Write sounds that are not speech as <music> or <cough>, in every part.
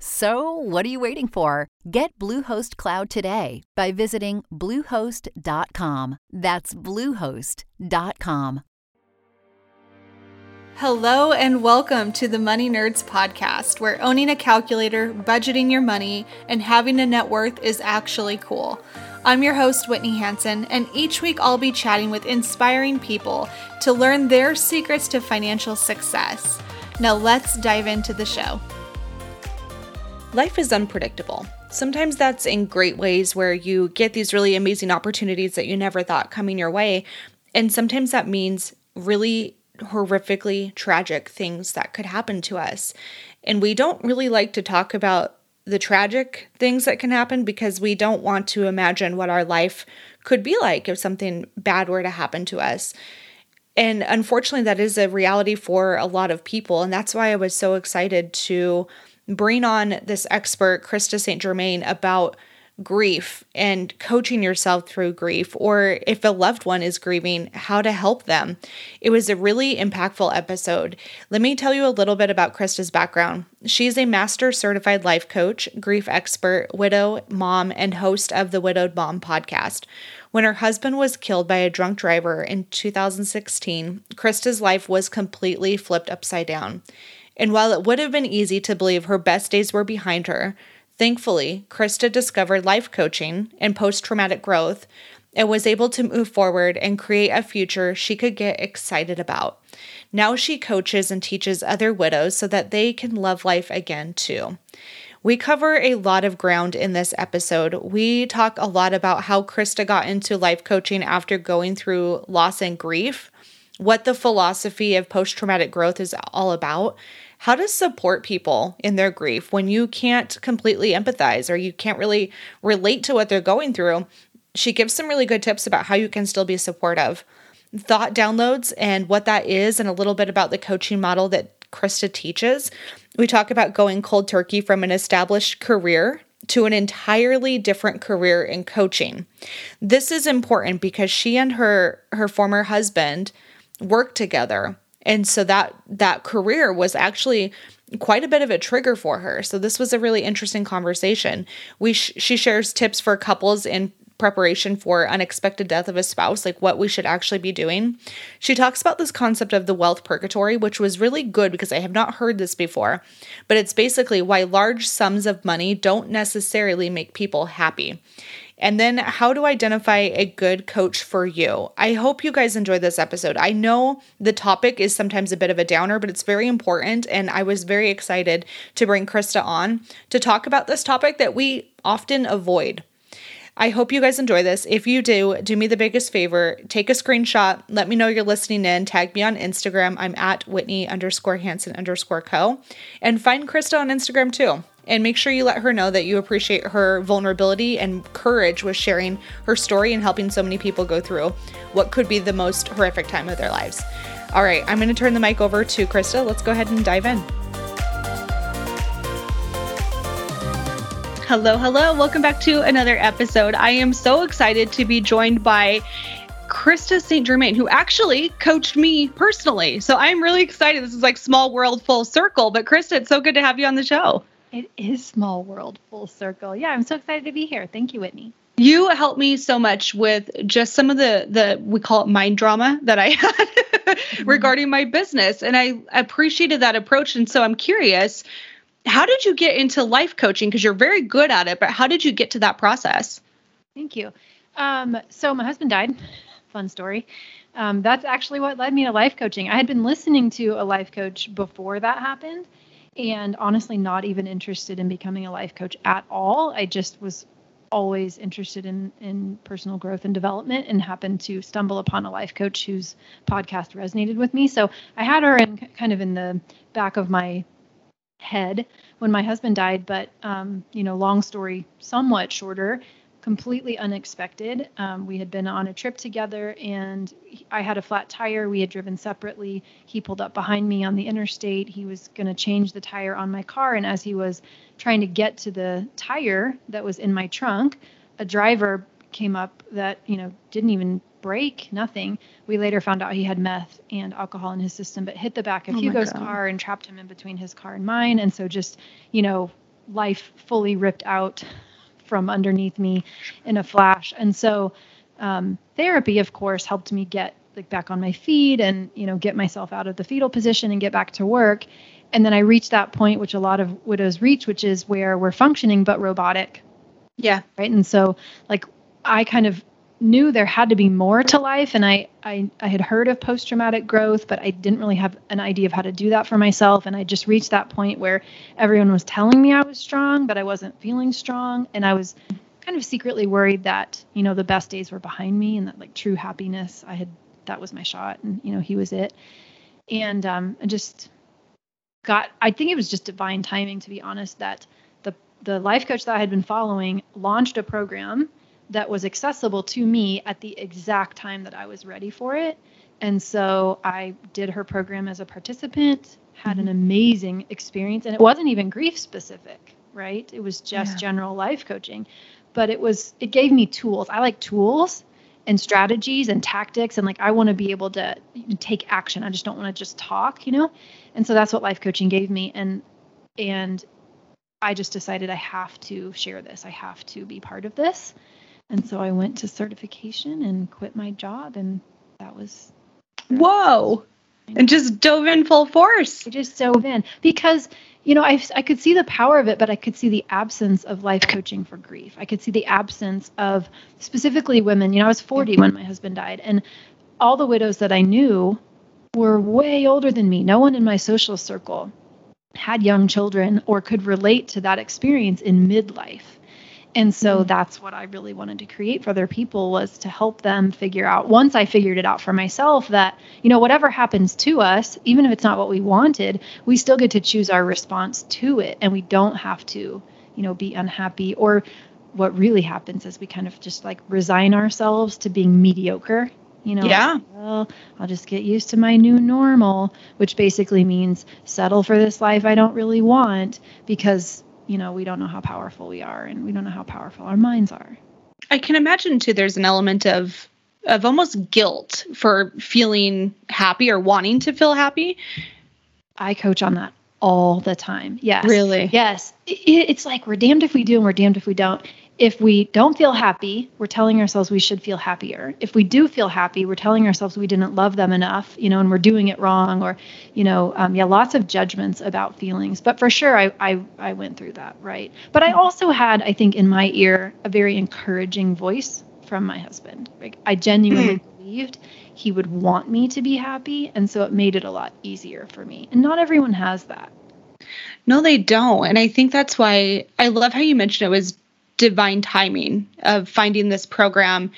So, what are you waiting for? Get Bluehost Cloud today by visiting Bluehost.com. That's Bluehost.com. Hello, and welcome to the Money Nerds podcast, where owning a calculator, budgeting your money, and having a net worth is actually cool. I'm your host, Whitney Hansen, and each week I'll be chatting with inspiring people to learn their secrets to financial success. Now, let's dive into the show. Life is unpredictable. Sometimes that's in great ways where you get these really amazing opportunities that you never thought coming your way. And sometimes that means really horrifically tragic things that could happen to us. And we don't really like to talk about the tragic things that can happen because we don't want to imagine what our life could be like if something bad were to happen to us. And unfortunately, that is a reality for a lot of people. And that's why I was so excited to bring on this expert, Krista St. Germain, about grief and coaching yourself through grief, or if a loved one is grieving, how to help them. It was a really impactful episode. Let me tell you a little bit about Krista's background. She's a master certified life coach, grief expert, widow, mom, and host of the Widowed Mom podcast. When her husband was killed by a drunk driver in 2016, Krista's life was completely flipped upside down. And while it would have been easy to believe her best days were behind her, thankfully, Krista discovered life coaching and post traumatic growth and was able to move forward and create a future she could get excited about. Now she coaches and teaches other widows so that they can love life again too. We cover a lot of ground in this episode. We talk a lot about how Krista got into life coaching after going through loss and grief, what the philosophy of post traumatic growth is all about, how to support people in their grief when you can't completely empathize or you can't really relate to what they're going through. She gives some really good tips about how you can still be supportive. Thought downloads and what that is, and a little bit about the coaching model that Krista teaches. We talk about going cold turkey from an established career to an entirely different career in coaching. This is important because she and her her former husband worked together and so that that career was actually quite a bit of a trigger for her. So this was a really interesting conversation. We sh- she shares tips for couples in preparation for unexpected death of a spouse, like what we should actually be doing. She talks about this concept of the wealth purgatory, which was really good because I have not heard this before. But it's basically why large sums of money don't necessarily make people happy. And then how to identify a good coach for you. I hope you guys enjoyed this episode. I know the topic is sometimes a bit of a downer, but it's very important. And I was very excited to bring Krista on to talk about this topic that we often avoid. I hope you guys enjoy this. If you do, do me the biggest favor. Take a screenshot. Let me know you're listening in. Tag me on Instagram. I'm at Whitney underscore Hansen underscore co. And find Krista on Instagram too and make sure you let her know that you appreciate her vulnerability and courage with sharing her story and helping so many people go through what could be the most horrific time of their lives. All right, I'm going to turn the mic over to Krista. Let's go ahead and dive in. Hello, hello. Welcome back to another episode. I am so excited to be joined by Krista St. Germain, who actually coached me personally. So I'm really excited. This is like small world full circle. But Krista, it's so good to have you on the show. It is small world full circle. Yeah, I'm so excited to be here. Thank you, Whitney. You helped me so much with just some of the the we call it mind drama that I <laughs> had mm-hmm. regarding my business and I appreciated that approach and so I'm curious how did you get into life coaching because you're very good at it but how did you get to that process? Thank you. Um, so my husband died. Fun story. Um, that's actually what led me to life coaching. I had been listening to a life coach before that happened and honestly not even interested in becoming a life coach at all. I just was always interested in in personal growth and development and happened to stumble upon a life coach whose podcast resonated with me. So I had her in kind of in the back of my head when my husband died, but um, you know, long story somewhat shorter, completely unexpected. Um, we had been on a trip together and I had a flat tire. We had driven separately. He pulled up behind me on the interstate. He was going to change the tire on my car. And as he was trying to get to the tire that was in my trunk, a driver came up that, you know, didn't even break, nothing. We later found out he had meth and alcohol in his system, but hit the back of oh Hugo's car and trapped him in between his car and mine. And so just, you know, life fully ripped out from underneath me in a flash. And so um, therapy, of course, helped me get like back on my feet and you know get myself out of the fetal position and get back to work. And then I reached that point, which a lot of widows reach, which is where we're functioning but robotic. Yeah. Right. And so like I kind of knew there had to be more to life and I, I i had heard of post-traumatic growth but i didn't really have an idea of how to do that for myself and i just reached that point where everyone was telling me i was strong but i wasn't feeling strong and i was kind of secretly worried that you know the best days were behind me and that like true happiness i had that was my shot and you know he was it. And um i just got i think it was just divine timing to be honest that the the life coach that i had been following launched a program that was accessible to me at the exact time that I was ready for it. And so I did her program as a participant, had mm-hmm. an amazing experience, and it wasn't even grief specific, right? It was just yeah. general life coaching. But it was it gave me tools. I like tools and strategies and tactics and like I want to be able to take action. I just don't want to just talk, you know? And so that's what life coaching gave me and and I just decided I have to share this. I have to be part of this. And so I went to certification and quit my job, and that was. Whoa! And just dove in full force. I just dove in because, you know, I, I could see the power of it, but I could see the absence of life coaching for grief. I could see the absence of specifically women. You know, I was 40 when my husband died, and all the widows that I knew were way older than me. No one in my social circle had young children or could relate to that experience in midlife. And so mm-hmm. that's what I really wanted to create for other people was to help them figure out once I figured it out for myself that, you know, whatever happens to us, even if it's not what we wanted, we still get to choose our response to it. And we don't have to, you know, be unhappy. Or what really happens is we kind of just like resign ourselves to being mediocre you know yeah. well i'll just get used to my new normal which basically means settle for this life i don't really want because you know, we don't know how powerful we are and we don't know how powerful our minds are. I can imagine too there's an element of of almost guilt for feeling happy or wanting to feel happy. I coach on that all the time. Yes. Really? Yes. It, it's like we're damned if we do and we're damned if we don't if we don't feel happy, we're telling ourselves we should feel happier. If we do feel happy, we're telling ourselves we didn't love them enough, you know, and we're doing it wrong, or, you know, um, yeah, lots of judgments about feelings. But for sure, I, I, I went through that, right? But I also had, I think, in my ear, a very encouraging voice from my husband. Like I genuinely mm. believed he would want me to be happy, and so it made it a lot easier for me. And not everyone has that. No, they don't. And I think that's why I love how you mentioned it was divine timing of finding this program.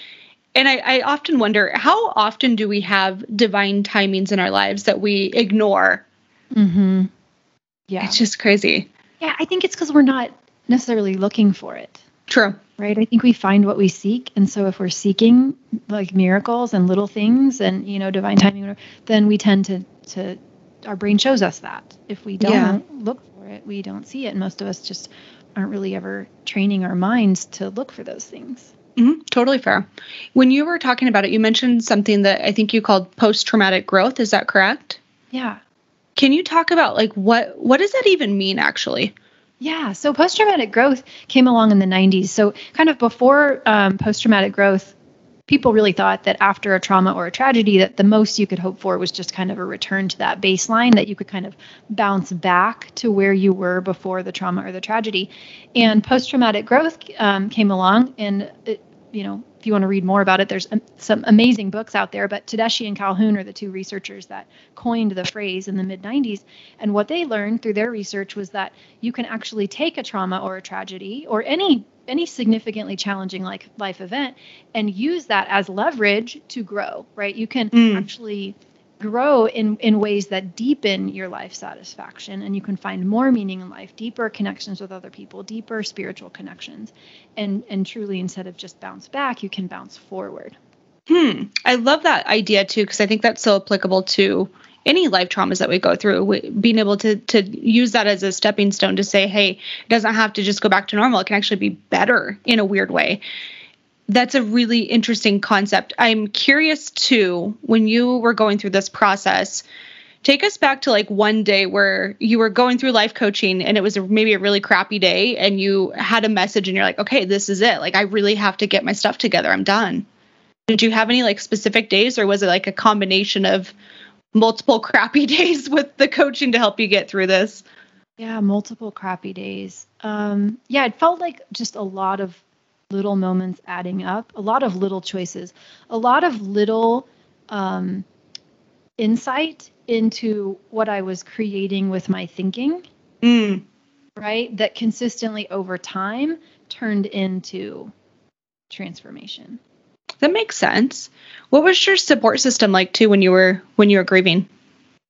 And I, I often wonder how often do we have divine timings in our lives that we ignore? Mm-hmm. Yeah. It's just crazy. Yeah, I think it's because we're not necessarily looking for it. True. Right. I think we find what we seek. And so if we're seeking like miracles and little things and, you know, divine timing, then we tend to, to, our brain shows us that. If we don't yeah. look for it, we don't see it. And most of us just aren't really ever training our minds to look for those things. Mm-hmm, totally fair. When you were talking about it, you mentioned something that I think you called post traumatic growth. Is that correct? Yeah. Can you talk about like what what does that even mean actually? Yeah. So post traumatic growth came along in the 90s. So kind of before um, post traumatic growth people really thought that after a trauma or a tragedy that the most you could hope for was just kind of a return to that baseline that you could kind of bounce back to where you were before the trauma or the tragedy and post-traumatic growth um, came along and it, you know, if you want to read more about it, there's um, some amazing books out there. But Tedeschi and Calhoun are the two researchers that coined the phrase in the mid 90s. And what they learned through their research was that you can actually take a trauma or a tragedy or any any significantly challenging like life event and use that as leverage to grow. Right? You can mm. actually grow in in ways that deepen your life satisfaction and you can find more meaning in life deeper connections with other people deeper spiritual connections and and truly instead of just bounce back you can bounce forward hmm i love that idea too because i think that's so applicable to any life traumas that we go through being able to to use that as a stepping stone to say hey it doesn't have to just go back to normal it can actually be better in a weird way that's a really interesting concept. I'm curious too, when you were going through this process, take us back to like one day where you were going through life coaching and it was maybe a really crappy day and you had a message and you're like, okay, this is it. Like, I really have to get my stuff together. I'm done. Did you have any like specific days or was it like a combination of multiple <laughs> crappy days with the coaching to help you get through this? Yeah, multiple crappy days. Um, yeah, it felt like just a lot of little moments adding up, a lot of little choices, a lot of little um, insight into what I was creating with my thinking. Mm. Right? That consistently over time turned into transformation. That makes sense. What was your support system like too when you were when you were grieving?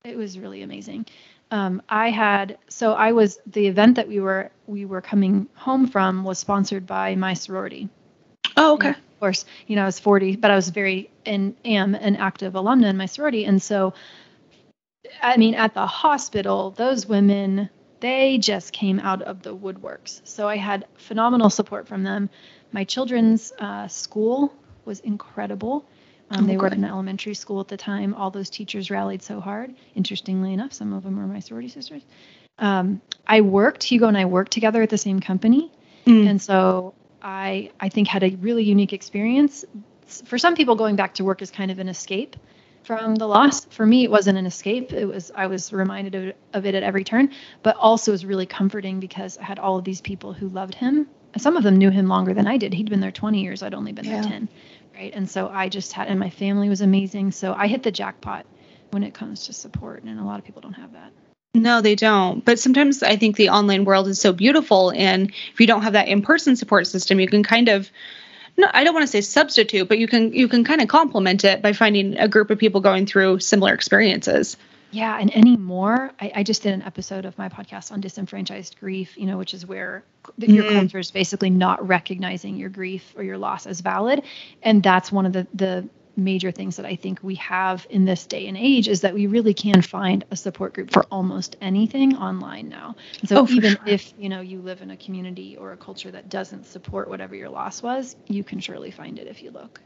It was really amazing um, I had so I was the event that we were we were coming home from was sponsored by my sorority. Oh, okay. And of course, you know I was 40, but I was very and am an active alumna in my sorority, and so I mean at the hospital, those women they just came out of the woodworks. So I had phenomenal support from them. My children's uh, school was incredible. Um, they were in elementary school at the time. All those teachers rallied so hard. Interestingly enough, some of them were my sorority sisters. Um, I worked. Hugo and I worked together at the same company, mm. and so I I think had a really unique experience. For some people, going back to work is kind of an escape from the loss. For me, it wasn't an escape. It was I was reminded of, of it at every turn, but also was really comforting because I had all of these people who loved him. Some of them knew him longer than I did. He'd been there 20 years. I'd only been yeah. there 10 right? And so I just had, and my family was amazing. So I hit the jackpot when it comes to support, and a lot of people don't have that. No, they don't. But sometimes I think the online world is so beautiful, and if you don't have that in-person support system, you can kind of no, I don't want to say substitute, but you can you can kind of complement it by finding a group of people going through similar experiences. Yeah, and anymore, I, I just did an episode of my podcast on disenfranchised grief, you know, which is where your mm. culture is basically not recognizing your grief or your loss as valid, and that's one of the the major things that I think we have in this day and age is that we really can find a support group for almost anything online now. And so oh, even sure. if, you know, you live in a community or a culture that doesn't support whatever your loss was, you can surely find it if you look.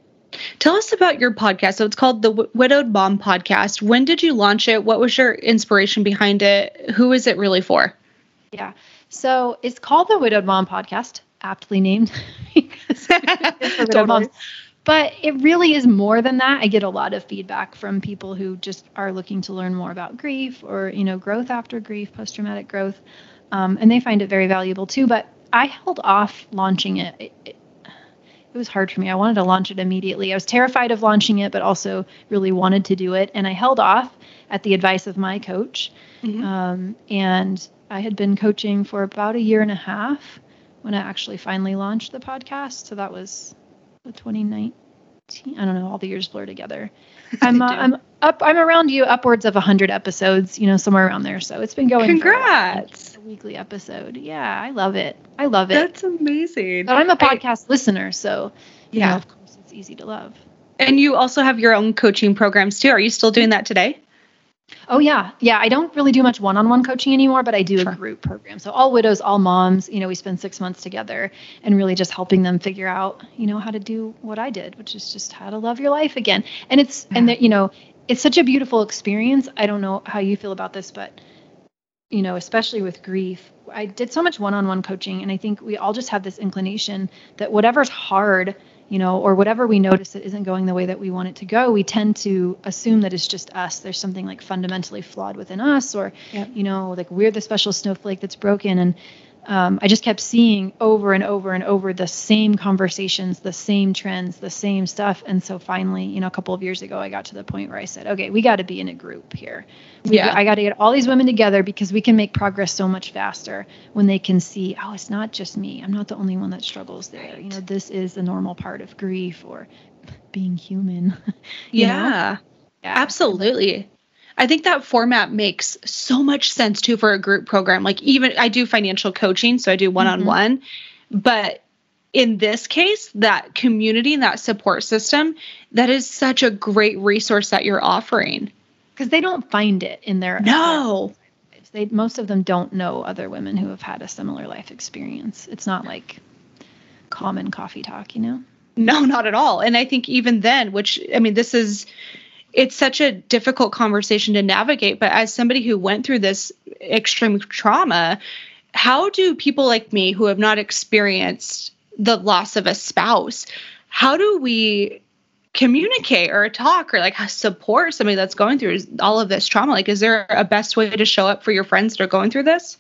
Tell us about your podcast. So it's called the w- Widowed Mom Podcast. When did you launch it? What was your inspiration behind it? Who is it really for? Yeah. So it's called the Widowed Mom Podcast, aptly named <laughs> because <laughs> totally. moms. But it really is more than that. I get a lot of feedback from people who just are looking to learn more about grief or, you know, growth after grief, post traumatic growth. Um, and they find it very valuable too. But I held off launching it. It, it it was hard for me. I wanted to launch it immediately. I was terrified of launching it, but also really wanted to do it. And I held off at the advice of my coach. Mm-hmm. Um, and I had been coaching for about a year and a half when I actually finally launched the podcast. So that was 2019. I don't know, all the years blur together. <laughs> I'm uh, I'm up I'm around you upwards of 100 episodes, you know, somewhere around there. So it's been going Congrats. a weekly episode. Yeah, I love it. I love it. That's amazing. But I'm a podcast I, listener, so yeah, know, of course it's easy to love. And you also have your own coaching programs too. Are you still doing that today? Oh yeah, yeah. I don't really do much one-on-one coaching anymore, but I do sure. a group program. So all widows, all moms. You know, we spend six months together and really just helping them figure out, you know, how to do what I did, which is just how to love your life again. And it's yeah. and that you know, it's such a beautiful experience. I don't know how you feel about this, but you know, especially with grief, I did so much one-on-one coaching, and I think we all just have this inclination that whatever's hard you know, or whatever we notice that isn't going the way that we want it to go, we tend to assume that it's just us. There's something like fundamentally flawed within us, or, yep. you know, like we're the special snowflake that's broken. And um, I just kept seeing over and over and over the same conversations, the same trends, the same stuff. And so finally, you know, a couple of years ago, I got to the point where I said, okay, we got to be in a group here. We, yeah. I got to get all these women together because we can make progress so much faster when they can see, oh, it's not just me. I'm not the only one that struggles there. You know, this is the normal part of grief or being human. <laughs> yeah. yeah. Absolutely. I think that format makes so much sense too for a group program. Like even I do financial coaching, so I do one on mm-hmm. one, but in this case, that community and that support system, that is such a great resource that you're offering. Because they don't find it in their no. They most of them don't know other women who have had a similar life experience. It's not like common coffee talk, you know. No, not at all. And I think even then, which I mean, this is it's such a difficult conversation to navigate. But as somebody who went through this extreme trauma, how do people like me who have not experienced the loss of a spouse, how do we communicate or talk or like support somebody that's going through all of this trauma? Like, is there a best way to show up for your friends that are going through this?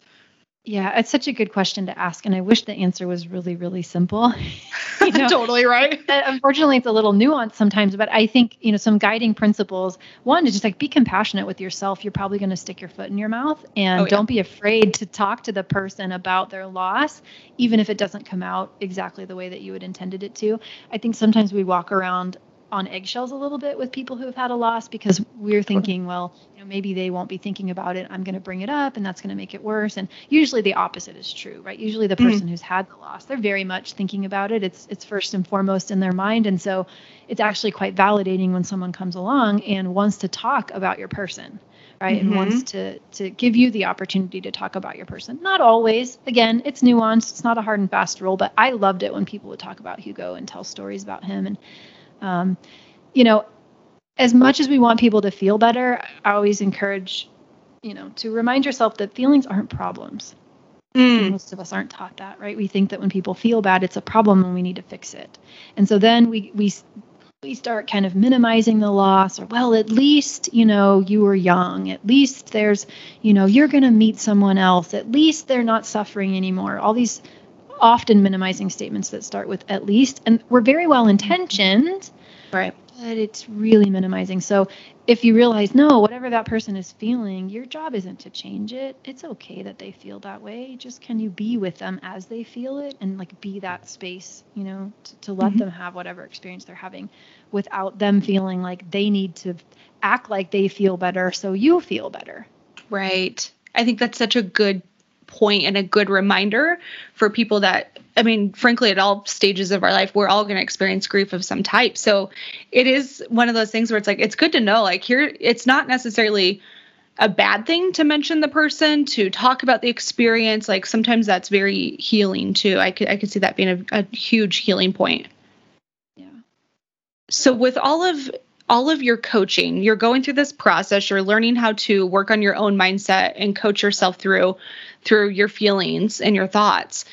Yeah, it's such a good question to ask, and I wish the answer was really, really simple. <laughs> you <laughs> know, totally right. <laughs> Uh, unfortunately, it's a little nuanced sometimes, but I think you know some guiding principles. One is just like be compassionate with yourself. You're probably going to stick your foot in your mouth, and oh, yeah. don't be afraid to talk to the person about their loss, even if it doesn't come out exactly the way that you had intended it to. I think sometimes we walk around on eggshells a little bit with people who have had a loss because we're thinking, well, you know, maybe they won't be thinking about it. I'm going to bring it up and that's going to make it worse. And usually the opposite is true, right? Usually the person mm-hmm. who's had the loss, they're very much thinking about it. It's it's first and foremost in their mind. And so it's actually quite validating when someone comes along and wants to talk about your person. Right. Mm-hmm. And wants to to give you the opportunity to talk about your person. Not always. Again, it's nuanced. It's not a hard and fast rule, but I loved it when people would talk about Hugo and tell stories about him. And um, you know, as much as we want people to feel better, I always encourage, you know, to remind yourself that feelings aren't problems. Mm. Most of us aren't taught that, right? We think that when people feel bad, it's a problem and we need to fix it. And so then we we we start kind of minimizing the loss or well at least you know you were young at least there's you know you're going to meet someone else at least they're not suffering anymore all these often minimizing statements that start with at least and we're very well intentioned right. but it's really minimizing. So if you realize no whatever that person is feeling your job isn't to change it. It's okay that they feel that way. Just can you be with them as they feel it and like be that space you know to, to let mm-hmm. them have whatever experience they're having without them feeling like they need to act like they feel better so you feel better. Right. I think that's such a good point and a good reminder for people that I mean, frankly, at all stages of our life, we're all going to experience grief of some type. So it is one of those things where it's like, it's good to know, like, here, it's not necessarily a bad thing to mention the person, to talk about the experience. Like, sometimes that's very healing too. I could, I could see that being a, a huge healing point. Yeah. So, with all of all of your coaching, you're going through this process, you're learning how to work on your own mindset and coach yourself through through your feelings and your thoughts.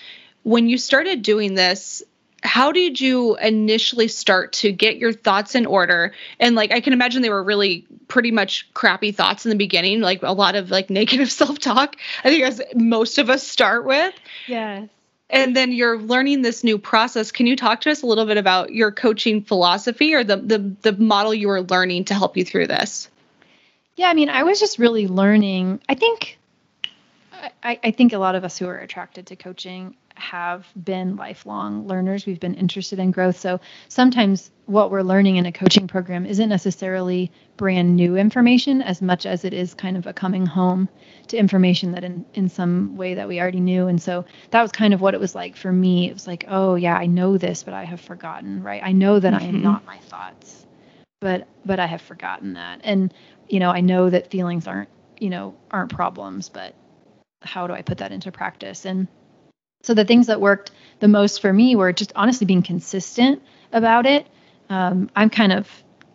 When you started doing this, how did you initially start to get your thoughts in order? And like i can imagine they were really pretty much crappy thoughts in the beginning like a lot of like <laughs> negative self-talk i think as most of us start with. Yes and then you're learning this new process. Can you talk to us a little bit about your coaching philosophy or the the, the model you were learning to help you through this? Yeah i mean i was just really learning. I think I, I think a lot of us who are attracted to coaching have been lifelong learners. We've been interested in growth. So sometimes what we're learning in a coaching program isn't necessarily brand new information as much as it is kind of a coming home to information that in, in some way that we already knew. And so that was kind of what it was like for me. It was like, oh yeah, I know this, but I have forgotten, right? I know that mm-hmm. I am mm-hmm. not my thoughts, but but I have forgotten that. And you know, I know that feelings aren't, you know, aren't problems, but how do I put that into practice? And so the things that worked the most for me were just honestly being consistent about it. Um, I'm kind of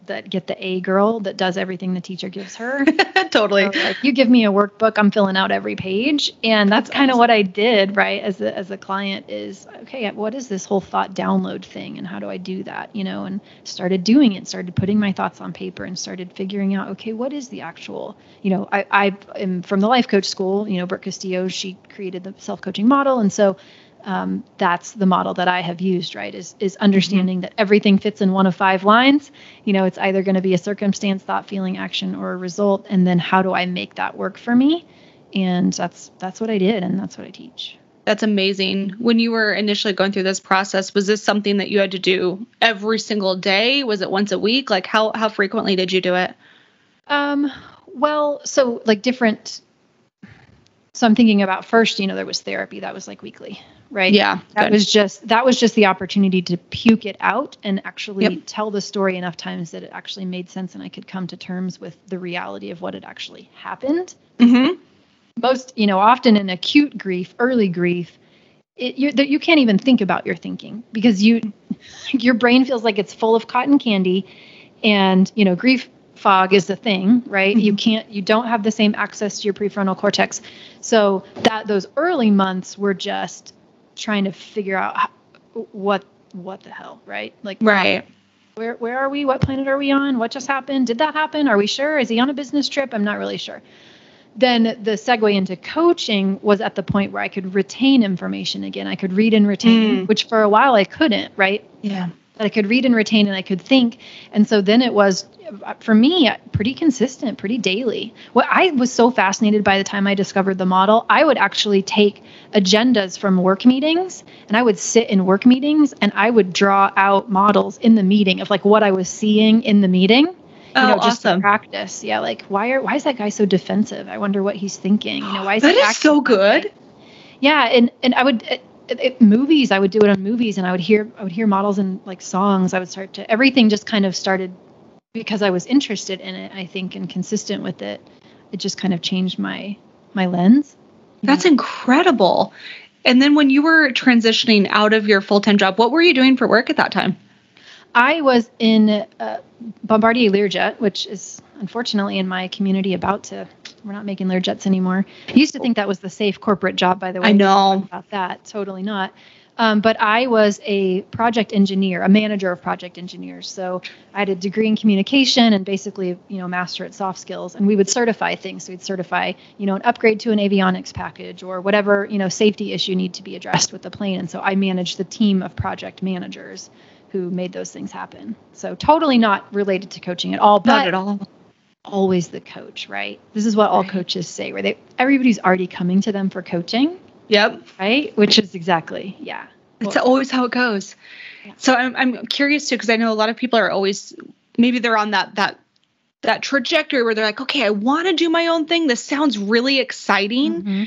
that get the A girl that does everything the teacher gives her. <laughs> totally. So, like you give me a workbook, I'm filling out every page, and that's, kind of what I did, right? As a as a client is okay. What is this whole thought download thing, and how do I do that? You know, and started doing it, started putting my thoughts on paper, and started figuring out, okay, what is the actual, you know, I I am from the life coach school. You know, Brooke Castillo, she created the self coaching model, and so um, that's the model that I have used, right? Is is understanding mm-hmm. that everything fits in one of five lines. You know, it's either going to be a circumstance, thought, feeling, action, or a result, and then how do I make that work for me? And that's that's what I did, and that's what I teach. That's amazing. When you were initially going through this process, was this something that you had to do every single day? Was it once a week? Like how how frequently did you do it? Um, well, so like different so I'm thinking about first, you know, there was therapy that was like weekly, right? Yeah. That good. was just that was just the opportunity to puke it out and actually yep. tell the story enough times that it actually made sense and I could come to terms with the reality of what had actually happened. Mm-hmm. Most, you know, often in acute grief, early grief, it, you you can't even think about your thinking because you <laughs> your brain feels like it's full of cotton candy and you know grief fog is the thing, right? Mm-hmm. You can't, you don't have the same access to your prefrontal cortex. So that those early months were just trying to figure out how, what what the hell, right? Like right. Where where are we? What planet are we on? What just happened? Did that happen? Are we sure? Is he on a business trip? I'm not really sure. Then the segue into coaching was at the point where I could retain information again. I could read and retain, mm. which for a while I couldn't, right? Yeah that I could read and retain and I could think. And so then it was for me pretty consistent, pretty daily. What I was so fascinated by the time I discovered the model, I would actually take agendas from work meetings and I would sit in work meetings and I would draw out models in the meeting of like what I was seeing in the meeting. You oh, know, just awesome. practice. Yeah, like why are why is that guy so defensive? I wonder what he's thinking. You know, why is <gasps> that is so good. Yeah, and and I would it, it, movies I would do it on movies and I would hear I would hear models and like songs I would start to everything just kind of started because I was interested in it, I think, and consistent with it, it just kind of changed my my lens. That's yeah. incredible. And then when you were transitioning out of your full-time job, what were you doing for work at that time? I was in uh, Bombardier Learjet, which is unfortunately in my community about to we're not making Learjets anymore. I used to think that was the safe corporate job by the way. I know about that. Totally not. Um, but I was a project engineer, a manager of project engineers. So I had a degree in communication and basically, you know, master at soft skills. And we would certify things. So we'd certify, you know, an upgrade to an avionics package or whatever, you know, safety issue need to be addressed with the plane. And so I managed the team of project managers who made those things happen. So totally not related to coaching at all. But not at all. Always the coach, right? This is what all coaches say, where they everybody's already coming to them for coaching Yep. Right? Which is exactly, yeah. It's well, always how it goes. Yeah. So I'm I'm curious too because I know a lot of people are always maybe they're on that that that trajectory where they're like, okay, I want to do my own thing. This sounds really exciting. Mm-hmm.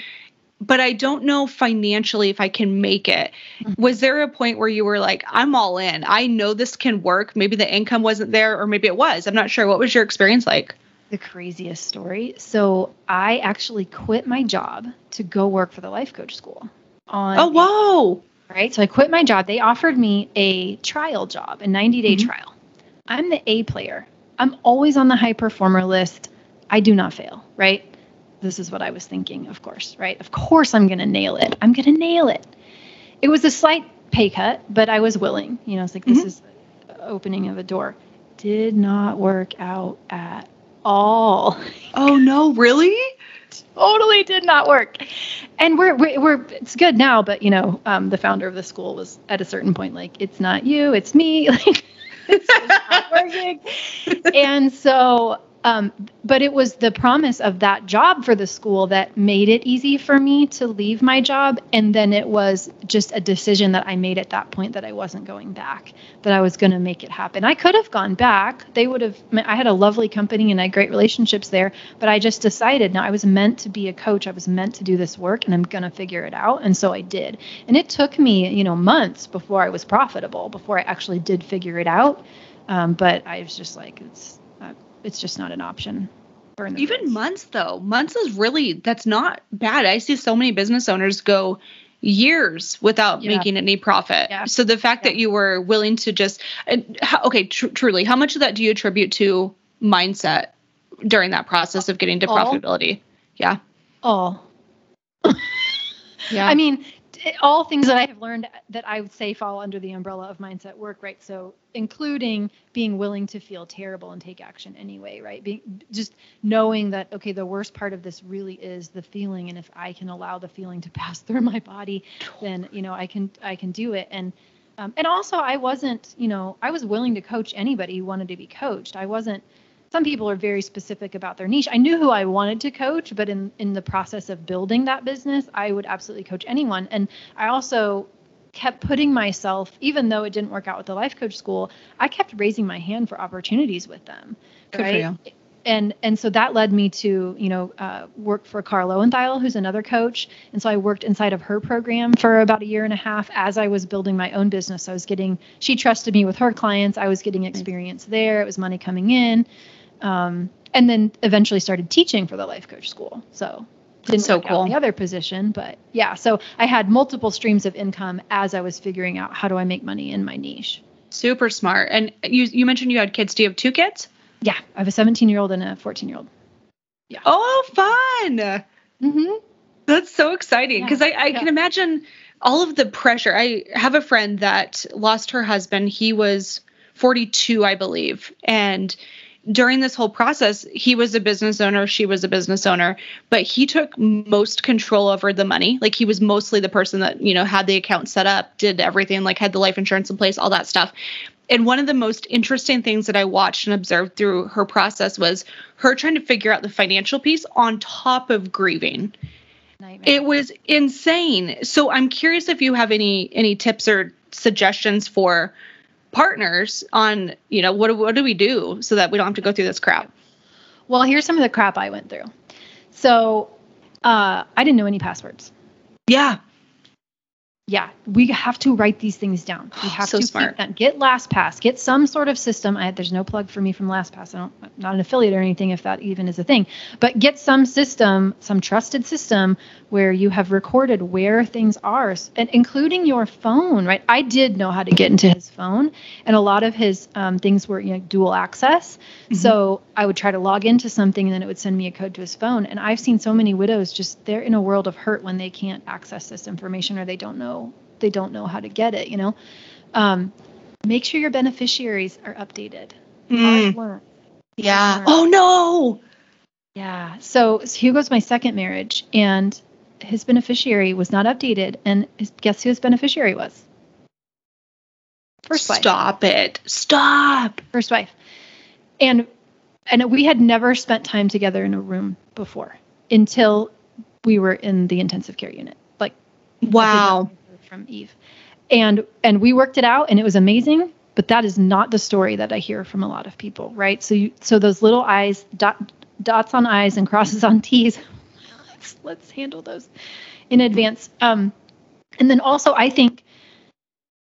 But I don't know financially if I can make it. Mm-hmm. Was there a point where you were like, I'm all in. I know this can work. Maybe the income wasn't there, or maybe it was. I'm not sure. What was your experience like? The craziest story. So I actually quit my job to go work for the life coach school. On oh whoa! Right. So I quit my job. They offered me a trial job, a 90 day mm-hmm. trial. I'm the A player. I'm always on the high performer list. I do not fail. Right. This is what I was thinking. Of course. Right. Of course I'm going to nail it. I'm going to nail it. It was a slight pay cut, but I was willing. You know, it's like mm-hmm. this is opening of a door. Did not work out at all. Oh no, really? totally did not work. And we're, we're, we're it's good now, but you know, um, the founder of the school was at a certain point like, it's not you, it's me. <laughs> Like, <laughs> it's not working. <laughs> and so um, but it was the promise of that job for the school that made it easy for me to leave my job. And then it was just a decision that I made at that point that I wasn't going back, that I was going to make it happen. I could have gone back. They would have, I had a lovely company and I had great relationships there, but I just decided no, I was meant to be a coach. I was meant to do this work and I'm going to figure it out. And so I did. And it took me, you know, months before I was profitable, before I actually did figure it out. Um, but I was just like, it's, it's just not an option. Even months though, months is really that's not bad. I see so many business owners go years without Yeah. making any profit. Yeah. So the fact Yeah. that you were willing to just, okay, tr- truly, how much of that do you attribute to mindset during that process of getting to All. profitability? Yeah. all. <laughs> Yeah. I mean, all things that I have learned that I would say fall under the umbrella of mindset work, right? So, including being willing to feel terrible and take action anyway, right? Being just knowing that okay, the worst part of this really is the feeling, and if I can allow the feeling to <laughs> pass through my body, then you know I can I can do it. And um, and also, I wasn't, you know, I was willing to coach anybody who wanted to be coached. I wasn't some people are very specific about their niche. I knew who I wanted to coach, but in in the process of building that business, I would absolutely coach anyone. And I also kept putting myself, even though it didn't work out with the life coach school, I kept raising my hand for opportunities with them. Good for right. you. And and so that led me to you know uh, work for Kara Loewentheil, who's another coach. And so I worked inside of her program for about a year and a half as I was building my own business. I was getting she trusted me with her clients. I was getting experience there. It was money coming in um, and then eventually started teaching for the life coach school. So didn't so cool. the other position, but yeah. So I had multiple streams of income as I was figuring out how do I make money in my niche. Super smart. And you you mentioned you had kids. Do you have two kids? Yeah, I have a 17 year old and a 14 year old. Yeah. Oh, fun. Mm-hmm. That's so exciting Yeah, because I, I yeah. can imagine all of the pressure. I have a friend that lost her husband. He was 42, I believe. And during this whole process, he was a business owner, she was a business owner, but he took most control over the money. Like he was mostly the person that, you know, had the account set up, did everything, like had the life insurance in place, all that stuff. And one of the most interesting things that I watched and observed through her process was her trying to figure out the financial piece on top of grieving. Nightmare. It was insane. So I'm curious if you have any any tips or suggestions for partners on, you know, what do- what do we do so that we don't have to go through this crap? well, here's some of the crap I went through. So uh, I didn't know any passwords. Yeah. Yeah, we have to write these things down. We have So to smart. Get LastPass. Get some sort of system. I, there's no plug for me from LastPass. I don't, I'm not an affiliate or anything, if that even is a thing. But get some system, some trusted system where you have recorded where things are, and including your phone. Right? I did know how to get into his phone, and a lot of his um, things were you know dual access. So I would try to log into something, and then it would send me a code to his phone. And I've seen so many widows just they're in a world of hurt when they can't access this information or they don't know they don't know how to get it. You know, um, make sure your beneficiaries are updated. Mm, yeah. Oh no. Yeah. So, so Hugo's my second marriage, and his beneficiary was not updated. And his, guess who his beneficiary was? First wife. Stop it. Stop. First wife. And and we had never spent time together in a room before until we were in the intensive care unit. Like I did not Wow. From Eve. And and we worked it out and it was amazing, but that is not the story that I hear from a lot of people, right? So you so those little eyes dot dots on I's and crosses on T's. let's let's handle those in advance. Um and then also I think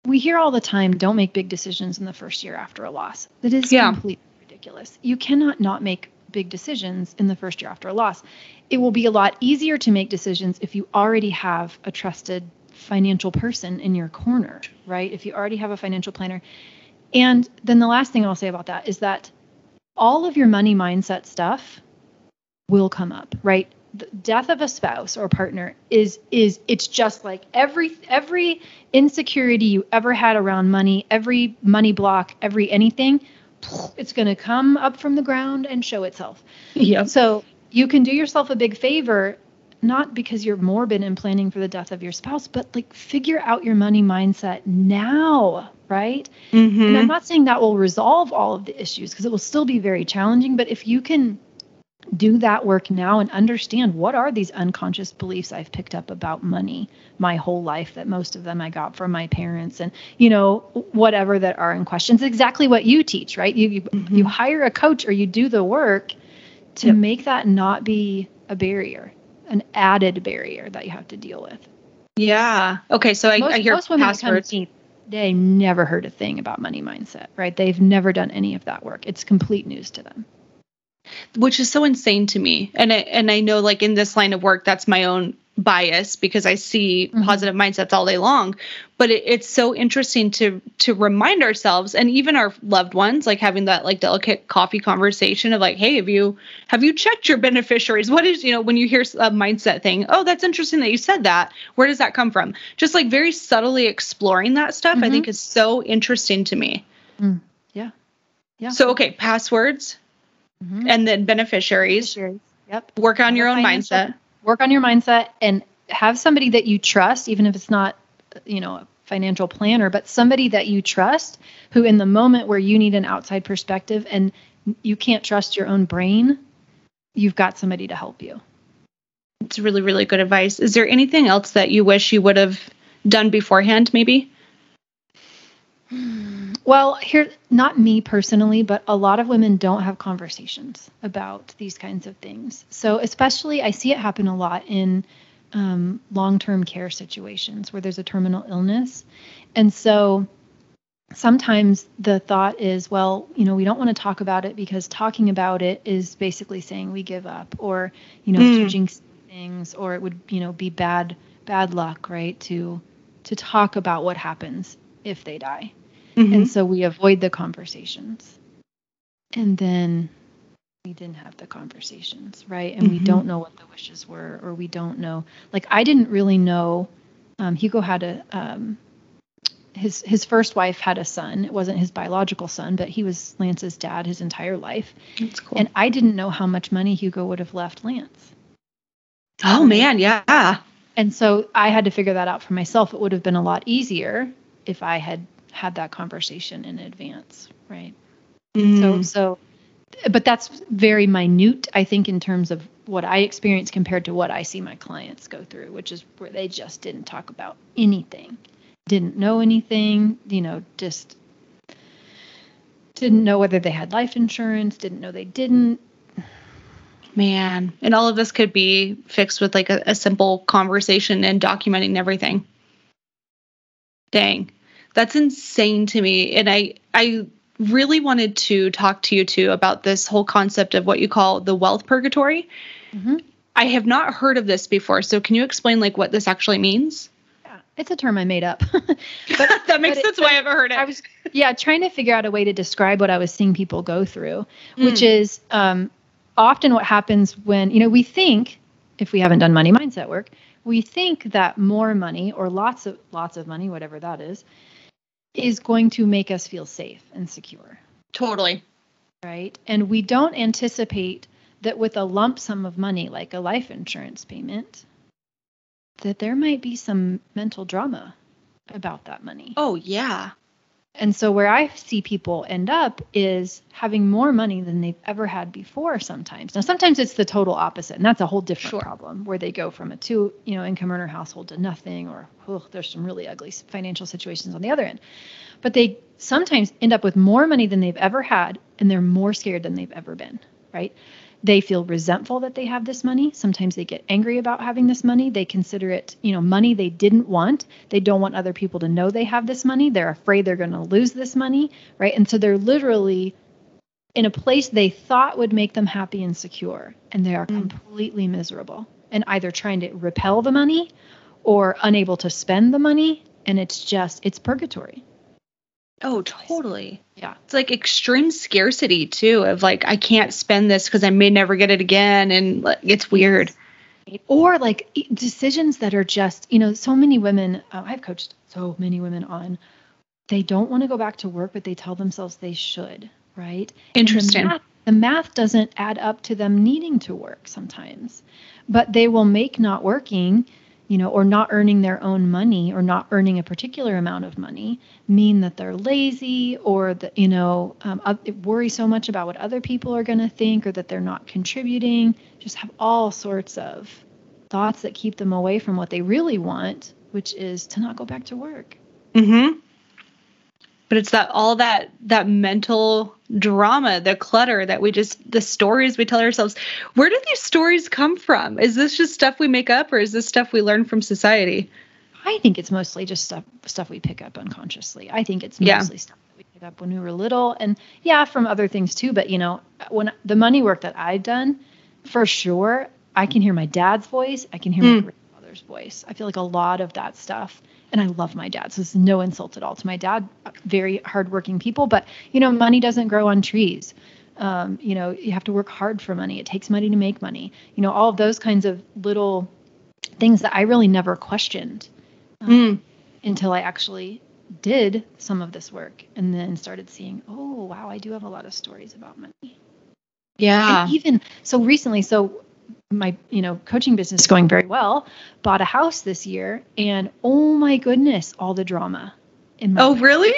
we hear all the time don't make big decisions in the first year after a loss. That is Yeah. completely ridiculous. You cannot not make big decisions in the first year after a loss. It will be a lot easier to make decisions if you already have a trusted financial person in your corner, right? If you already have a financial planner. And then the last thing I'll say about that is that all of your money mindset stuff will come up, right? The death of a spouse or partner is is it's just like every every insecurity you ever had around money, every money block, every anything, it's going to come up from the ground and show itself. Yep. So you can do yourself a big favor, not because you're morbid and planning for the death of your spouse, but like figure out your money mindset now, right? And I'm Mm-hmm. not saying that will resolve all of the issues because it will still be very challenging, but if you can do that work now and understand what are these unconscious beliefs I've picked up about money my whole life that most of them I got from my parents and you know whatever that are in questions exactly what you teach right you you, you hire a coach or you do the work to Yep. make that not be a barrier an added barrier that you have to deal with. Yeah. Okay. So I, most, I hear most women that come to me, they never heard a thing about money mindset right? They've never done any of that work. It's complete news to them. Which is so insane to me. And I, and I know like in this line of work that's my own bias because I see mm-hmm. positive mindsets all day long. But it, it's so interesting to to remind ourselves and even our loved ones, like having that like delicate coffee conversation of like, hey, have you have you checked your beneficiaries? What is you know when you hear a mindset thing? Oh, that's interesting that you said that. Where does that come from? Just like very subtly exploring that stuff, mm-hmm. I think is so interesting to me. Mm. Yeah, yeah. So okay, passwords, mm-hmm. and then beneficiaries. beneficiaries. Yep. Work on your own mindset work on your mindset and have somebody that you trust, even if it's not, you know, a financial planner, but somebody that you trust who, in the moment where you need an outside perspective and you can't trust your own brain, you've got somebody to help you. It's really, really good advice. Is there anything else that you wish you would have done beforehand, maybe? Hmm. Well, here, not me personally, but a lot of women don't have conversations about these kinds of things. So, especially, I see it happen a lot in um, long term care situations where there's a terminal illness. And so, sometimes the thought is, well, you know, we don't want to talk about it because talking about it is basically saying we give up or, you know, mm. jinx things or it would, you know, be bad bad luck, right? To to talk about what happens if they die. Mm-hmm. And so we avoid the conversations. And then we didn't have the conversations, right? And mm-hmm. we don't know what the wishes were, or we don't know. Like I didn't really know. Um, Hugo had a um, his his first wife had a son. It wasn't his biological son, but he was Lance's dad his entire life. That's cool. And I didn't know how much money Hugo would have left Lance. Oh man, yeah. And so I had to figure that out for myself. It would have been a lot easier if I had had that conversation in advance, right? Mm. So so but that's very minute I think in terms of what I experience compared to what I see my clients go through, which is where they just didn't talk about anything. Didn't know anything, you know, just didn't know whether they had life insurance, didn't know they didn't. Man, and all of this could be fixed with like a, a simple conversation and documenting everything. Dang. That's insane to me. And I I really wanted to talk to you too about this whole concept of what you call the wealth purgatory. Mm-hmm. I have not heard of this before. So can you explain like what this actually means? Yeah, it's a term I made up. <laughs> but, <laughs> that makes sense it, why I haven't heard it. I was yeah, trying to figure out a way to describe what I was seeing people go through, mm. which is um, often what happens when, you know, we think if we haven't done money mindset work, we think that more money or lots of lots of money, whatever that is, is going to make us feel safe and secure. Totally. Right. And we don't anticipate that with a lump sum of money, like a life insurance payment, that there might be some mental drama about that money. Oh, yeah. And so where I see people end up is having more money than they've ever had before sometimes. Now sometimes it's the total opposite, and that's a whole different sure. problem where they go from a two, you know, income earner household to nothing or oh, there's some really ugly financial situations on the other end. But they sometimes end up with more money than they've ever had and they're more scared than they've ever been, right? They feel resentful that they have this money. Sometimes they get angry about having this money. They consider it you know money they didn't want. They don't want other people to know they have this money. They're afraid they're going to lose this money right? And so they're literally in a place they thought would make them happy and secure and they are mm. completely miserable and either trying to repel the money or unable to spend the money. And it's just it's purgatory Oh, totally. Yeah. It's like extreme scarcity too of like I can't spend this because I may never get it again and like, it's weird. Or like decisions that are just, you know, so many women, uh, I've coached so many women on they don't want to go back to work but they tell themselves they should, right? Interesting. The math, the math doesn't add up to them needing to work sometimes. But they will make not working you know, or not earning their own money or not earning a particular amount of money mean that they're lazy or that, you know, um, worry so much about what other people are going to think or that they're not contributing. Just have all sorts of thoughts that keep them away from what they really want, which is to not go back to work. Mm-hmm but it's that all that that mental drama the clutter that we just the stories we tell ourselves where do these stories come from is this just stuff we make up or is this stuff we learn from society i think it's mostly just stuff stuff we pick up unconsciously i think it's mostly yeah. stuff that we pick up when we were little and yeah from other things too but you know when the money work that i've done for sure i can hear my dad's voice i can hear mm. my grandfather's voice. I feel like a lot of that stuff, and I love my dad, so it's no insult at all to my dad. Very hardworking people, but you know, money doesn't grow on trees. Um, you know, you have to work hard for money. It takes money to make money. You know, all of those kinds of little things that I really never questioned um, mm. until I actually did some of this work and then started seeing, oh wow, I do have a lot of stories about money. Yeah. And even so recently, so my you know coaching business going very well. Bought a house this year, and oh my goodness, all the drama. In my oh life. really?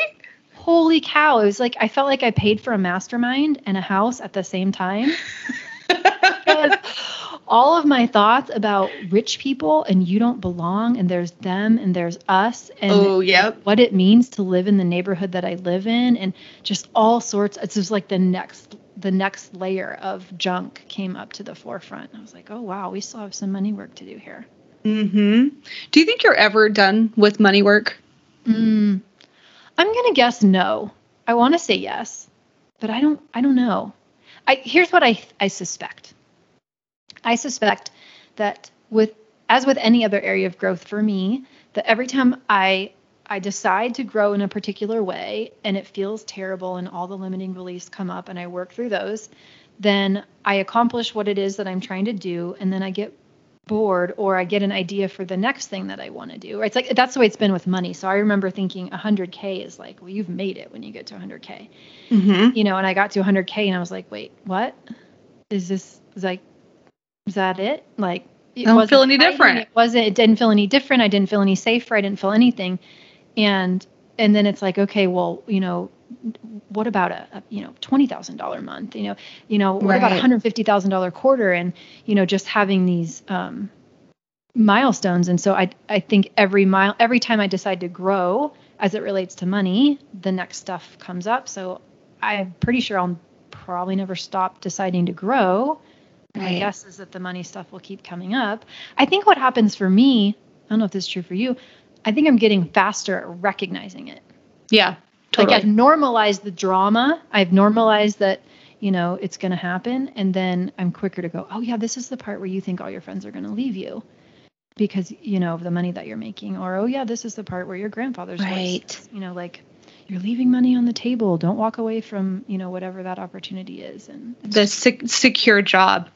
Holy cow! It was like I felt like I paid for a mastermind and a house at the same time. <laughs> all of my thoughts about rich people and you don't belong and there's them and there's us and oh, yep. what it means to live in the neighborhood that I live in and just all sorts it's just like the next the next layer of junk came up to the forefront. I was like, "Oh wow, we still have some money work to do here." Mhm. Do you think you're ever done with money work? Mm, I'm going to guess no. I want to say yes, but I don't I don't know. I here's what I I suspect. I suspect that with as with any other area of growth for me, that every time I I decide to grow in a particular way and it feels terrible and all the limiting beliefs come up and I work through those, then I accomplish what it is that I'm trying to do and then I get bored or I get an idea for the next thing that I want to do. It's like that's the way it's been with money. So I remember thinking 100k is like, well, you've made it when you get to 100k. Mm-hmm. You know, and I got to 100k and I was like, wait, what? Is this is like is that it? Like it I don't feel any different. It wasn't. It didn't feel any different. I didn't feel any safer. I didn't feel anything. And and then it's like, okay, well, you know, what about a, a you know twenty thousand dollar month? You know, you know, what right. about a hundred fifty thousand dollar quarter? And you know, just having these um, milestones. And so I I think every mile every time I decide to grow as it relates to money, the next stuff comes up. So I'm pretty sure I'll probably never stop deciding to grow Right. My guess is that the money stuff will keep coming up. I think what happens for me, I don't know if this is true for you, I think I'm getting faster at recognizing it. Yeah. Totally. Like I've normalized the drama. I've normalized that, you know, it's going to happen. And then I'm quicker to go, oh, yeah, this is the part where you think all your friends are going to leave you because, you know, of the money that you're making. Or, oh, yeah, this is the part where your grandfather's right. you know, like you're leaving money on the table. Don't walk away from, you know, whatever that opportunity is. And the sec- secure job.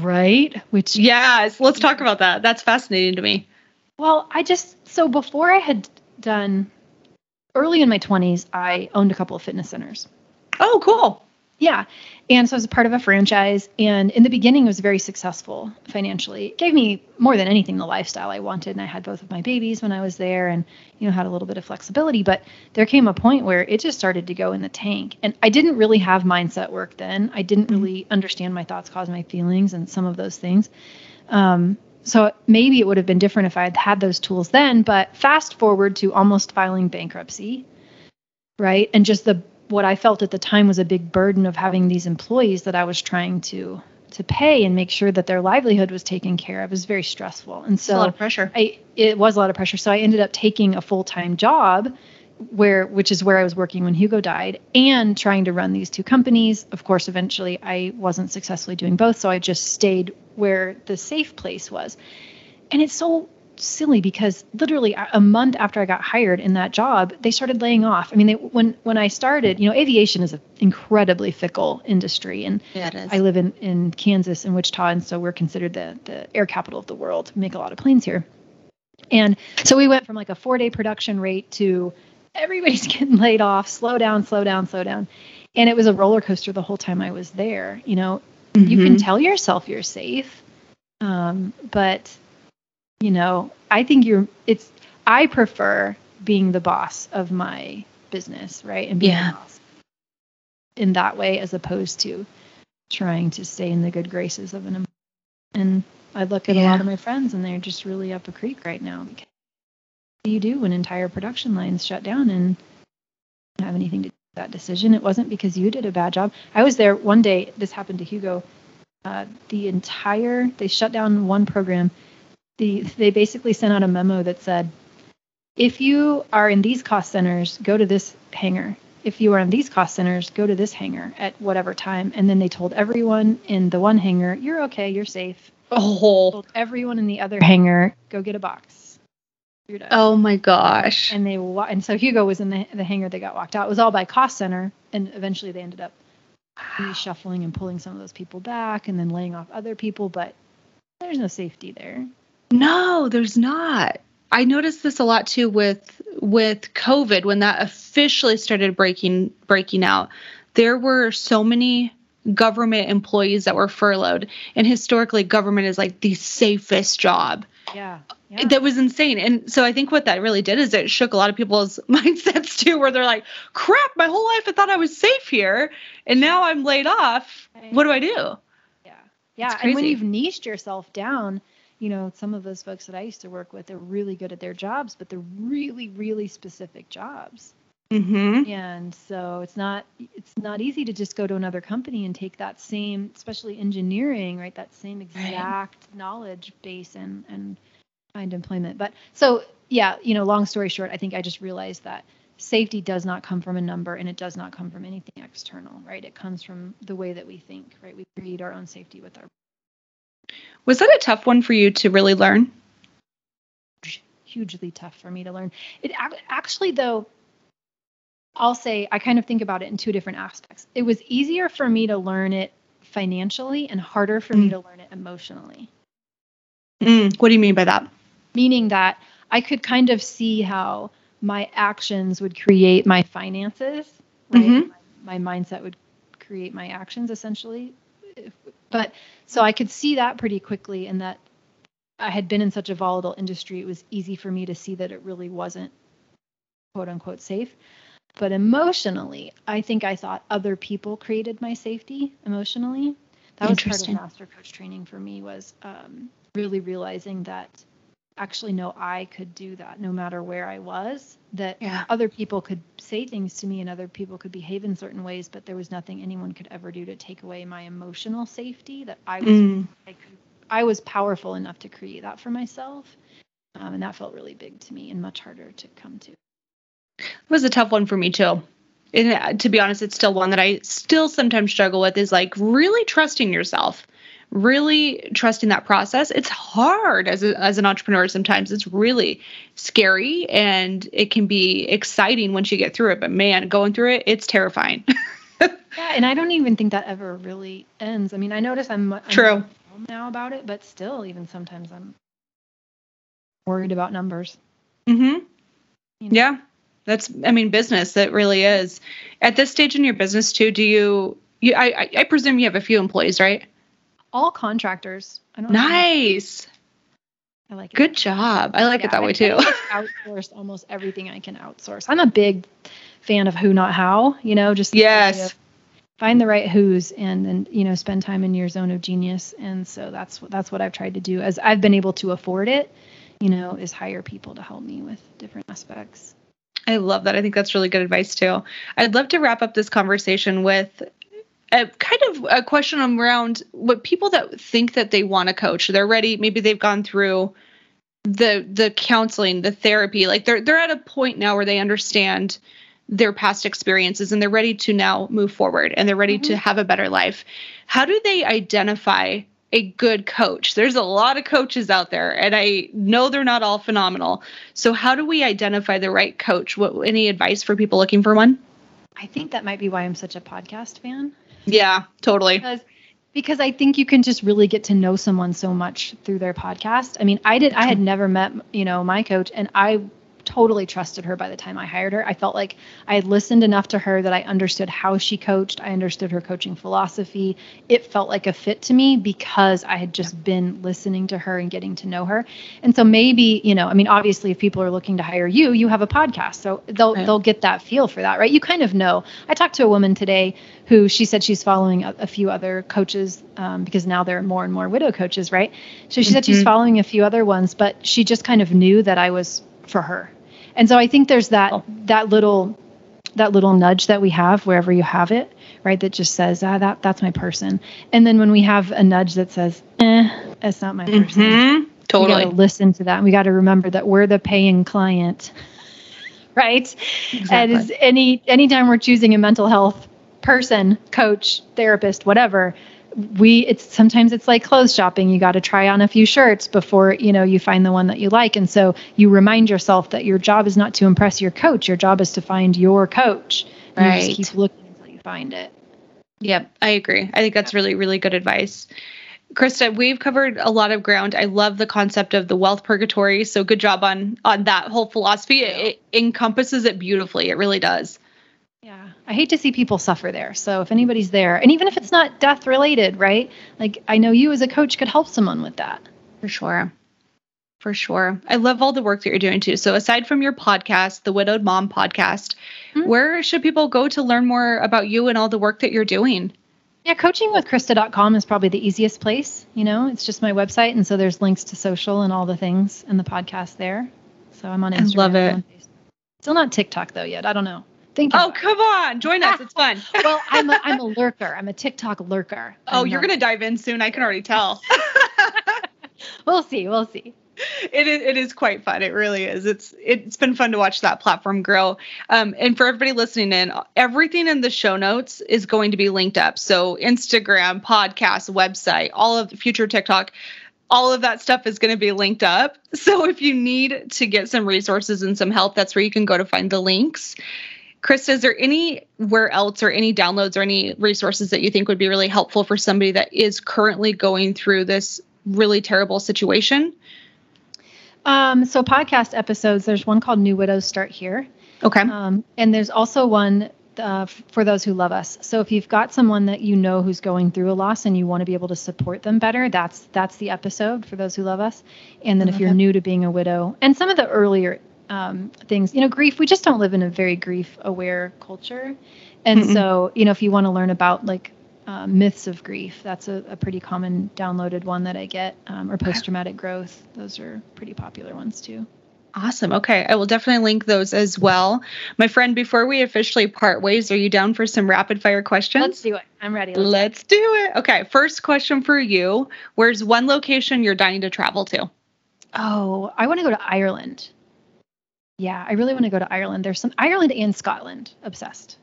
Right? Which Yes, let's talk about that. That's fascinating to me. Well, I just so before I had done early in my 20s, I owned a couple of fitness centers. Oh, cool. Yeah. And so I was a part of a franchise. And in the beginning, it was very successful financially. It gave me more than anything the lifestyle I wanted. And I had both of my babies when I was there and, you know, had a little bit of flexibility. But there came a point where it just started to go in the tank. And I didn't really have mindset work then. I didn't mm-hmm. really understand my thoughts cause my feelings and some of those things. Um, so maybe it would have been different if I had had those tools then. But fast forward to almost filing bankruptcy, right? And just the what I felt at the time was a big burden of having these employees that I was trying to to pay and make sure that their livelihood was taken care of was very stressful. And so a lot of pressure. I it was a lot of pressure. So I ended up taking a full-time job where which is where I was working when Hugo died and trying to run these two companies. Of course, eventually I wasn't successfully doing both, so I just stayed where the safe place was. And it's so silly because literally a month after I got hired in that job, they started laying off. I mean, they, when when I started, you know, aviation is an incredibly fickle industry, and yeah, I live in in Kansas in Wichita, and so we're considered the the air capital of the world. We make a lot of planes here, and so we went from like a four day production rate to everybody's <laughs> getting laid off, slow down, slow down, slow down, and it was a roller coaster the whole time I was there. You know, mm-hmm. you can mm-hmm. tell yourself you're safe, um, but you know, I think you're it's I prefer being the boss of my business, right? And being yeah. in that way as opposed to trying to stay in the good graces of an and I look at yeah. a lot of my friends and they're just really up a creek right now because do you do when entire production lines shut down and have anything to do with that decision? It wasn't because you did a bad job. I was there one day, this happened to Hugo. Uh, the entire they shut down one program the they basically sent out a memo that said, if you are in these cost centers, go to this hangar. If you are in these cost centers, go to this hangar at whatever time. And then they told everyone in the one hangar, you're okay, you're safe. Oh. Told everyone in the other hangar, go get a box. Oh my gosh. And they wa- and so Hugo was in the the hangar They got walked out. It was all by cost center, and eventually they ended up reshuffling and pulling some of those people back, and then laying off other people. But there's no safety there. No, there's not. I noticed this a lot too with with COVID when that officially started breaking breaking out. There were so many government employees that were furloughed, and historically, government is like the safest job. Yeah. yeah. That was insane. And so I think what that really did is it shook a lot of people's <laughs> mindsets too, where they're like, crap, my whole life I thought I was safe here. And now I'm laid off. What do I do? Yeah. Yeah. And when you've niched yourself down, you know, some of those folks that I used to work with, they're really good at their jobs, but they're really, really specific jobs. Mm-hmm. And so it's not it's not easy to just go to another company and take that same, especially engineering, right? That same exact knowledge base and and find employment. But so yeah, you know, long story short, I think I just realized that safety does not come from a number and it does not come from anything external, right? It comes from the way that we think, right? We create our own safety with our Was that a tough one for you to really learn? hugely tough for me to learn. It actually, though, I'll say I kind of think about it in two different aspects. It was easier for me to learn it financially and harder for me Mm. to learn it emotionally. Mm, what do you mean by that? Meaning that I could kind of see how my actions would create my finances, right? Mhm. My, my mindset would create my actions essentially. But so I could see that pretty quickly, and that I had been in such a volatile industry, it was easy for me to see that it really wasn't quote unquote safe. But emotionally, I think I thought other people created my safety emotionally. That was part of master coach training for me was um, really realizing that actually no i could do that no matter where i was that Yeah. other people could say things to me and other people could behave in certain ways but there was nothing anyone could ever do to take away my emotional safety that i was Mm. I, could, I was powerful enough to create that for myself um, and that felt really big to me and much harder to come to It was a tough one for me too. And uh, to be honest, it's still one that I still sometimes struggle with is like really trusting yourself, really trusting that process. It's hard as a, as an entrepreneur sometimes. It's really scary and it can be exciting once you get through it, but man, going through it, it's terrifying. <laughs> yeah and i don't even think that ever really ends i mean i notice i'm, I'm True. now about it but still even sometimes i'm worried about numbers Mm hmm. you know? Yeah. That's I mean business it really is. At this stage in your business too, do you you I I, presume you have a few employees, right? all contractors i don't have any- Nice. i like it Good job. I like Yeah, it that I way too. much almost everything I can outsource. I'm a big fan of who, not how. You know, just Yes. find the right who's and then you know spend time in your zone of genius. And so that's what that's what I've tried to do as I've been able to afford it. You know, is hire people to help me with different aspects. I love that. I think that's really good advice too. I'd love to wrap up this conversation with a kind of a question around what people that think that they want to coach. They're ready. Maybe they've gone through the the counseling, the therapy. Like they're they're at a point now where they understand their past experiences and they're ready to now move forward and they're ready to mm-hmm. have a better life. How do they identify a good coach? There's a lot of coaches out there and I know they're not all phenomenal. So how do we identify the right coach? What any advice for people looking for one? I think that might be why I'm such a podcast fan. Yeah, totally. because because I think you can just really get to know someone so much through their podcast. I mean, I did I had <laughs> never met, you know, my coach and I totally trusted her by the time I hired her. I felt like I had listened enough to her that I understood how she coached. I understood her coaching philosophy. It felt like a fit to me because I had just been listening to her and getting to know her. And so maybe, you know, I mean, obviously if people are looking to hire you, you have a podcast. So they'll Right. they'll get that feel for that, right? You kind of know. I talked to a woman today who she said she's following a, a few other coaches um, because now there are more and more widow coaches, right? So she said she's Mhm. following a few other ones, but she just kind of knew that I was for her. And so I think there's that Oh. that little that little nudge that we have wherever you have it, right? That just says, ah, that that's my person. And then when we have a nudge that says, eh, that's not my person. Mhm. We Totally. got to listen to that. We got to remember that we're the paying client, <laughs> right? And Exactly. is any anytime we're choosing a mental health person, coach, therapist, whatever, we it's sometimes it's like clothes shopping you got to try on a few shirts before you know you find the one that you like and so you remind yourself that your job is not to impress your coach your job is to find your coach and Right. you just keep looking until you find it Yep, I agree. I think that's really, really good advice. Krista, we've covered a lot of ground. I love the concept of the wealth purgatory. So good job on on that whole philosophy. It, it encompasses it beautifully. It really does. I hate to see people suffer there so if anybody's there and even if it's not death related right like i know you as a coach could help someone with that For sure. For sure. I love all the work that you're doing too. So aside from your podcast, the Widowed Mom podcast, Mhm. where should people go to learn more about you and all the work that you're doing? Yeah, coachingwithkrista.com is probably the easiest place. You know, it's just my website. And so there's links to social and all the things and the podcast there. So I'm on I Instagram. love I'm it. Still not TikTok though yet. I don't know. Thinking Oh, come on. Join us. It's fun. <laughs> well, I'm a, I'm a lurker. I'm a TikTok lurker. oh, I'm you're going to dive in soon. I can already tell. <laughs> We'll see. We'll see. it is it is quite fun. It really is. It's it's been fun to watch that platform grow. Um, and for everybody listening in, everything in the show notes is going to be linked up. So Instagram, podcast, website, all of the future TikTok. All of that stuff is going to be linked up. So if you need to get some resources and some help, that's where you can go to find the links. Krista, is there anywhere else or any downloads or any resources that you think would be really helpful for somebody that is currently going through this really terrible situation? Um, so podcast episodes, there's one called New Widows Start Here. Okay. Um, and there's also one uh, for those who love us. So if you've got someone that you know who's going through a loss and you want to be able to support them better, that's that's the episode for those who love us. And then if you're new to being a widow, and some of the earlier um, things, you know, grief, we just don't live in a very grief aware culture. And Mm-mm. so, you know, if you want to learn about like uh, myths of grief, that's a, a pretty common downloaded one that I get, um, or post traumatic growth. Those are pretty popular ones too. Awesome. Okay. I will definitely link those as well. My friend, before we officially part ways, are you down for some rapid fire questions? Let's do it. I'm ready. Let's Let's do it. Okay. First question for you Where's one location you're dying to travel to? Oh, I want to go to Ireland. Yeah, I really want to go to Ireland. There's some Ireland and Scotland. Obsessed.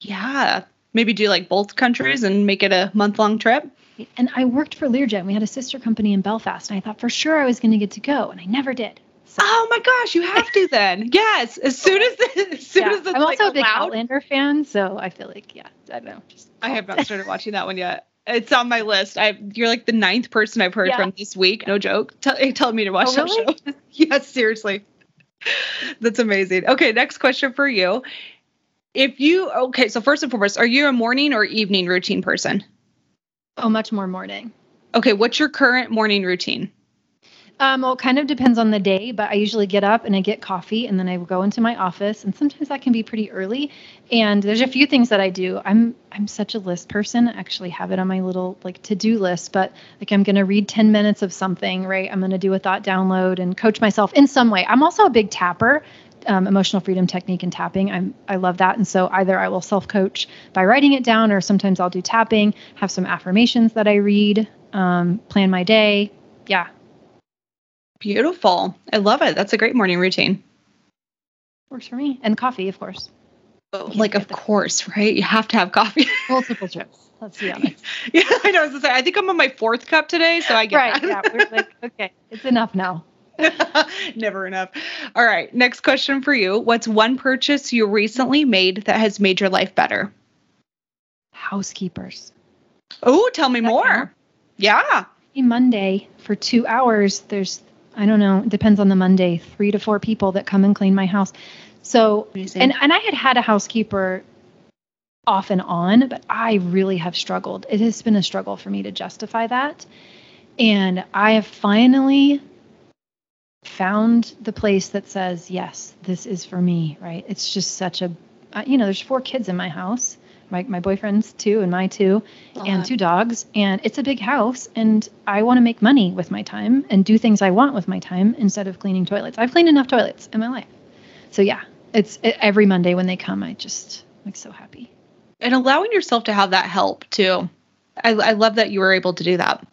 Yeah. Maybe do like both countries and make it a month long trip. And I worked for Learjet. We had a sister company in Belfast, and I thought for sure I was going to get to go, and I never did. So, Oh my gosh, you have to then. <laughs> Yes. As soon as, the, as soon yeah. as it's I'm like also a big allowed. Outlander fan, so I feel like yeah, I don't know. Just I have not started watching that one yet. It's on my list. I you're like the ninth person I've heard Yeah. from this week. No joke. Tell, <laughs> telling me to watch Oh, that show. <laughs> yes, seriously. <laughs> That's amazing. Okay, next question for you. If you okay, so first and foremost, are you a morning or evening routine person? oh, much more morning. Okay, what's your current morning routine? Um, well, it kind of depends on the day, but I usually get up and I get coffee and then I go into my office and sometimes that can be pretty early. And there's a few things that I do. I'm I'm such a list person. I actually have it on my little like to-do list, but like I'm going to read 10 minutes of something, right? I'm going to do a thought download and coach myself in some way. I'm also a big tapper. Um, emotional freedom technique and tapping. I'm I love that, and so either I will self coach by writing it down, or sometimes I'll do tapping. Have some affirmations that I read. Um, plan my day. Yeah, Beautiful. I love it. That's a great morning routine. Works for me. And coffee, of course. Oh, like, of course, right? You have to have coffee. <laughs> Multiple trips. Let's be honest. <laughs> yeah, I know. I was gonna say, I think I'm on my fourth cup today, so I get right. that. Yeah. We're like, <laughs> okay, it's enough now. Never enough. All right. Next question for you. What's one purchase you recently made that has made your life better? Housekeepers. Oh, tell me more. Yeah. Monday for two hours, there's, I don't know, it depends on the Monday, three to four people that come and clean my house. So, Amazing. and, and I had had a housekeeper off and on, but I really have struggled. It has been a struggle for me to justify that. And I have finally found the place that says, yes, this is for me, right? It's just such a, uh, you know, there's four kids in my house, my, my boyfriend's two and my two, and two dogs. And it's a big house. And I want to make money with my time and do things I want with my time instead of cleaning toilets. I've cleaned enough toilets in my life. So yeah, it's it, every Monday when they come, I just like so happy. and allowing yourself to have that help too. I, I love that you were able to do that.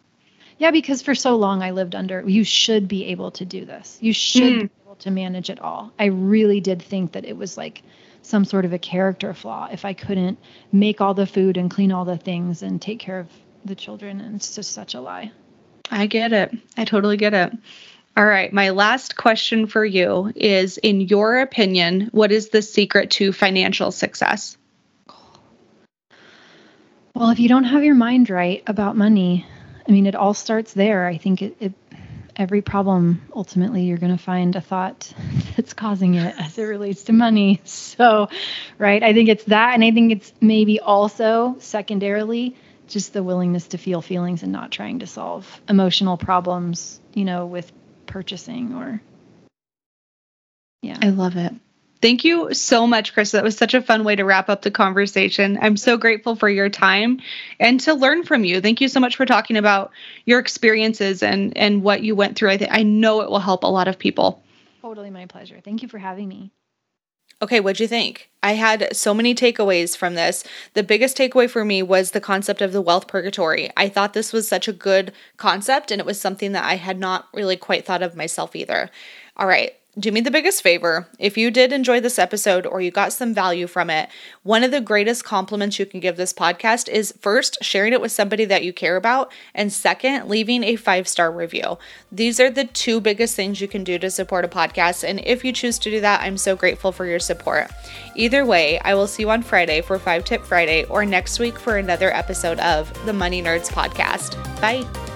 Yeah, because for so long I lived under, you should be able to do this. You should Mm. be able to manage it all. I really did think that it was like some sort of a character flaw if I couldn't make all the food and clean all the things and take care of, the children and it's just such a lie. I get it. I totally get it. All right, my last question for you is in your opinion, what is the secret to financial success? Well, if you don't have your mind right about money, I mean, it all starts there. I think it, it every problem ultimately you're going to find a thought <laughs> that's causing it as it relates to money. So, right, I think it's that and I think it's maybe also secondarily just the willingness to feel feelings and not trying to solve emotional problems, you know, with purchasing or yeah. I love it. Thank you so much, Chris. That was such a fun way to wrap up the conversation. I'm so grateful for your time and to learn from you. Thank you so much for talking about your experiences and and what you went through. I think I know it will help a lot of people. Totally my pleasure. Thank you for having me. Okay, what'd you think? I had so many takeaways from this. The biggest takeaway for me was the concept of the wealth purgatory. I thought this was such a good concept, and it was something that I had not really quite thought of myself either. All right, do me the biggest favor. If you did enjoy this episode or you got some value from it, one of the greatest compliments you can give this podcast is first, sharing it with somebody that you care about, and second, leaving a five star review. These are the two biggest things you can do to support a podcast. And if you choose to do that, I'm so grateful for your support. Either way, I will see you on Friday for Five Tip Friday or next week for another episode of the Money Nerds podcast. Bye.